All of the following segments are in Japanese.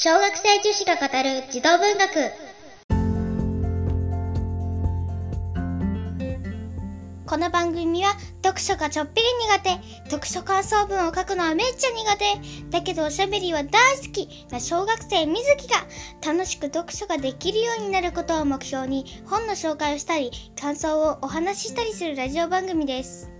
小学生女子が語る児童文学この番組は読書がちょっぴり苦手、読書感想文を書くのはめっちゃ苦手、だけどおしゃべりは大好きな小学生みずきが楽しく読書ができるようになることを目標に本の紹介をしたり、感想をお話ししたりするラジオ番組です。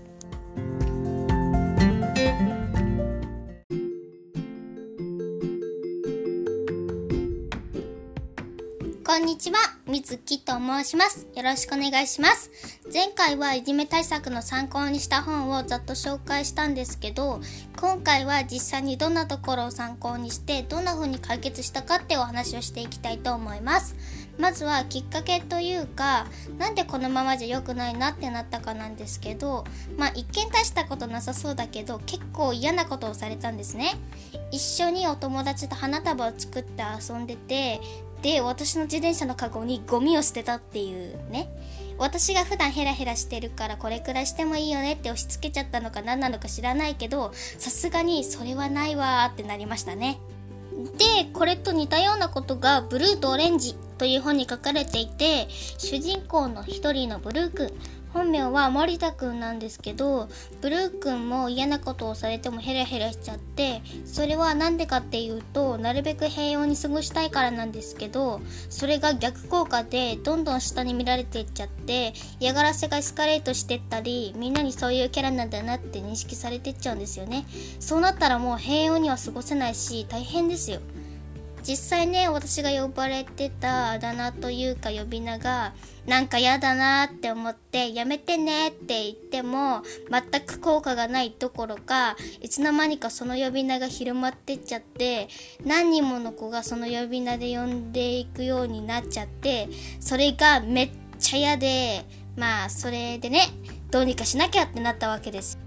んにちは、みずきと申します。よろしくお願いします。前回はいじめ対策の参考にした本をざっと紹介したんですけど、今回は実際にどんなところを参考にして、どんな風に解決したかってお話をしていきたいと思います。まずはきっかけというか、なんでこのままじゃ良くないなってなったかなんですけど、まあ一見大したことなさそうだけど、結構嫌なことをされたんですね。一緒にお友達と花束を作って遊んでて、で私の自転車のカゴにゴミを捨てたっていうね。私が普段ヘラヘラしてるからこれくらいしてもいいよねって押し付けちゃったのか何なのか知らないけどさすがにそれはないわーってなりましたね。でこれと似たようなことがブルーとオレンジという本に書かれていて主人公の一人のブルー君。本名は森田くんなんですけどブルーくんも嫌なことをされてもヘラヘラしちゃってそれは何でかっていうとなるべく平穏に過ごしたいからなんですけどそれが逆効果でどんどん下に見られていっちゃって嫌がらせがエスカレートしてったりみんなにそういうキャラなんだなって認識されてっちゃうんですよね。そうなったらもう平穏には過ごせないし大変ですよ。実際ね私が呼ばれてたあだ名というか呼び名がなんか嫌だなって思ってやめてねって言っても全く効果がないどころかいつの間にかその呼び名が広まってっちゃって何人もの子がその呼び名で呼んでいくようになっちゃってそれがめっちゃ嫌でまあそれでねどうにかしなきゃってなったわけです。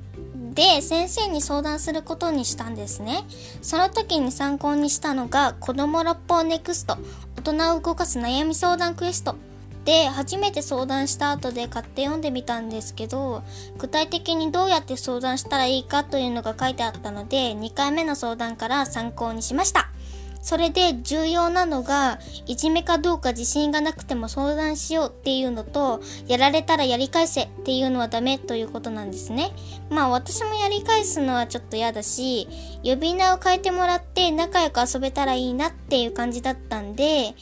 で先生に相談することにしたんですね。その時に参考にしたのが子供六法ネクスト大人を動かす悩み相談クエスト。で初めて相談した後で買って読んでみたんですけど具体的にどうやって相談したらいいかというのが書いてあったので2回目の相談から参考にしました。それで重要なのが、いじめかどうか自信がなくても相談しようっていうのと、やられたらやり返せっていうのはダメということなんですね。まあ私もやり返すのはちょっと嫌だし、呼び名を変えてもらって仲良く遊べたらいいなっていう感じだったんで、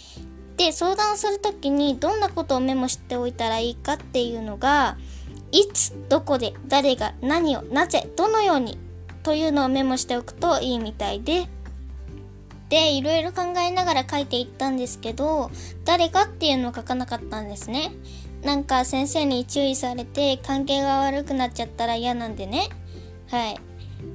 で、相談するときにどんなことをメモしておいたらいいかっていうのが、いつ、どこで、誰が、何を、なぜ、どのようにというのをメモしておくといいみたいで、でいろいろ考えながら書いていったんですけど誰かっていうのを書かなかったんですね。なんか先生に注意されて関係が悪くなっちゃったら嫌なんでね。はい。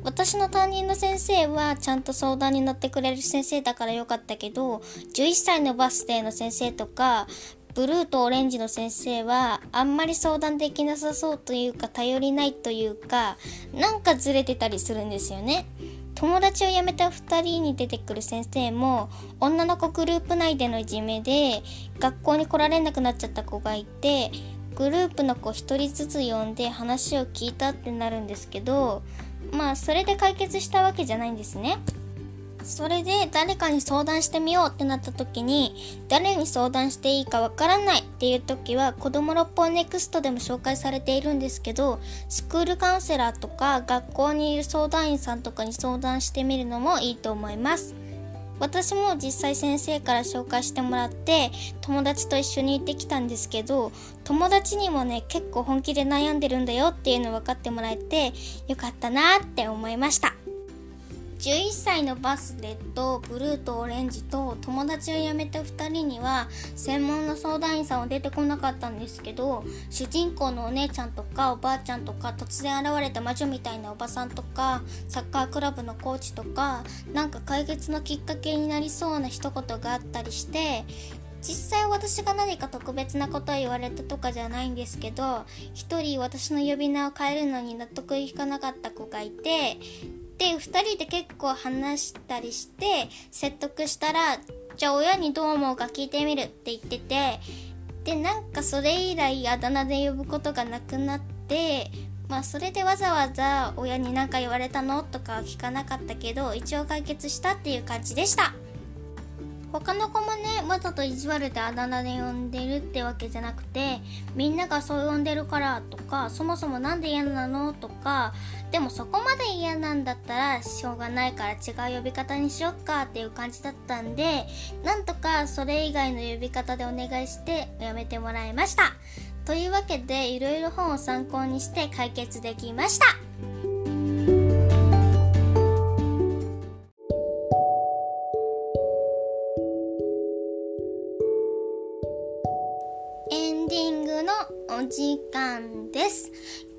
私の担任の先生はちゃんと相談に乗ってくれる先生だからよかったけど11歳のバスデーの先生とかブルーとオレンジの先生はあんまり相談できなさそうというか頼りないというかなんかずれてたりするんですよね。友達を辞めた2人に出てくる先生も女の子グループ内でのいじめで学校に来られなくなっちゃった子がいてグループの子1人ずつ呼んで話を聞いたってなるんですけどまあそれで解決したわけじゃないんですね。それで誰かに相談してみようってなった時に誰に相談していいかわからないっていう時は子供六本ネクストでも紹介されているんですけどスクールカウンセラーとか学校にいる相談員さんとかに相談してみるのもいいと思います。私も実際先生から紹介してもらって友達と一緒に行ってきたんですけど友達にもね結構本気で悩んでるんだよっていうの分かってもらえてよかったなって思いました。11歳のバスでとブルーとオレンジと友達を辞めた2人には専門の相談員さんは出てこなかったんですけど主人公のお姉ちゃんとかおばあちゃんとか突然現れた魔女みたいなおばさんとかサッカークラブのコーチとかなんか解決のきっかけになりそうな一言があったりして実際私が何か特別なことを言われたとかじゃないんですけど一人私の呼び名を変えるのに納得いかなかった子がいてで2人で結構話したりして説得したらじゃあ親にどう思うか聞いてみるって言っててでなんかそれ以来あだ名で呼ぶことがなくなってまあそれでわざわざ親に何か言われたのとかは聞かなかったけど一応解決したっていう感じでした。他の子もねわざと意地悪であだ名で呼んでるってわけじゃなくてみんながそう呼んでるからとかそもそも何で嫌なのとかでもそこまで嫌なんだったらしょうがないから違う呼び方にしよっかっていう感じだったんでなんとかそれ以外の呼び方でお願いしてやめてもらいました。というわけでいろいろ本を参考にして解決できました。ディングのお時間です。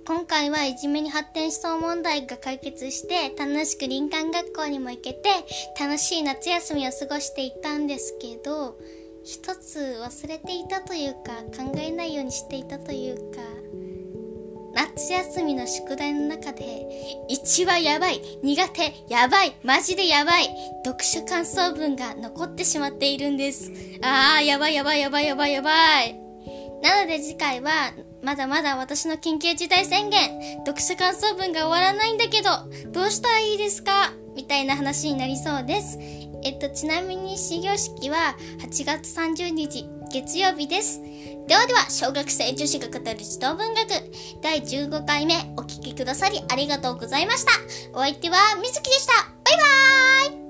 今回はいじめに発展しそう問題が解決して楽しく林間学校にも行けて楽しい夏休みを過ごしていたんですけど一つ忘れていたというか考えないようにしていたというか夏休みの宿題の中で一番やばい苦手やばいマジでやばい読書感想文が残ってしまっているんですあーやばいやばいやばいやばいやばいなので次回はまだまだ私の緊急事態宣言読書感想文が終わらないんだけどどうしたらいいですか？みたいな話になりそうです。えっとちなみに始業式は8月30日月曜日です。ではでは小学生女子が語る児童文学第15回目お聴きくださりありがとうございました。お相手はみずきでした。バイバーイ！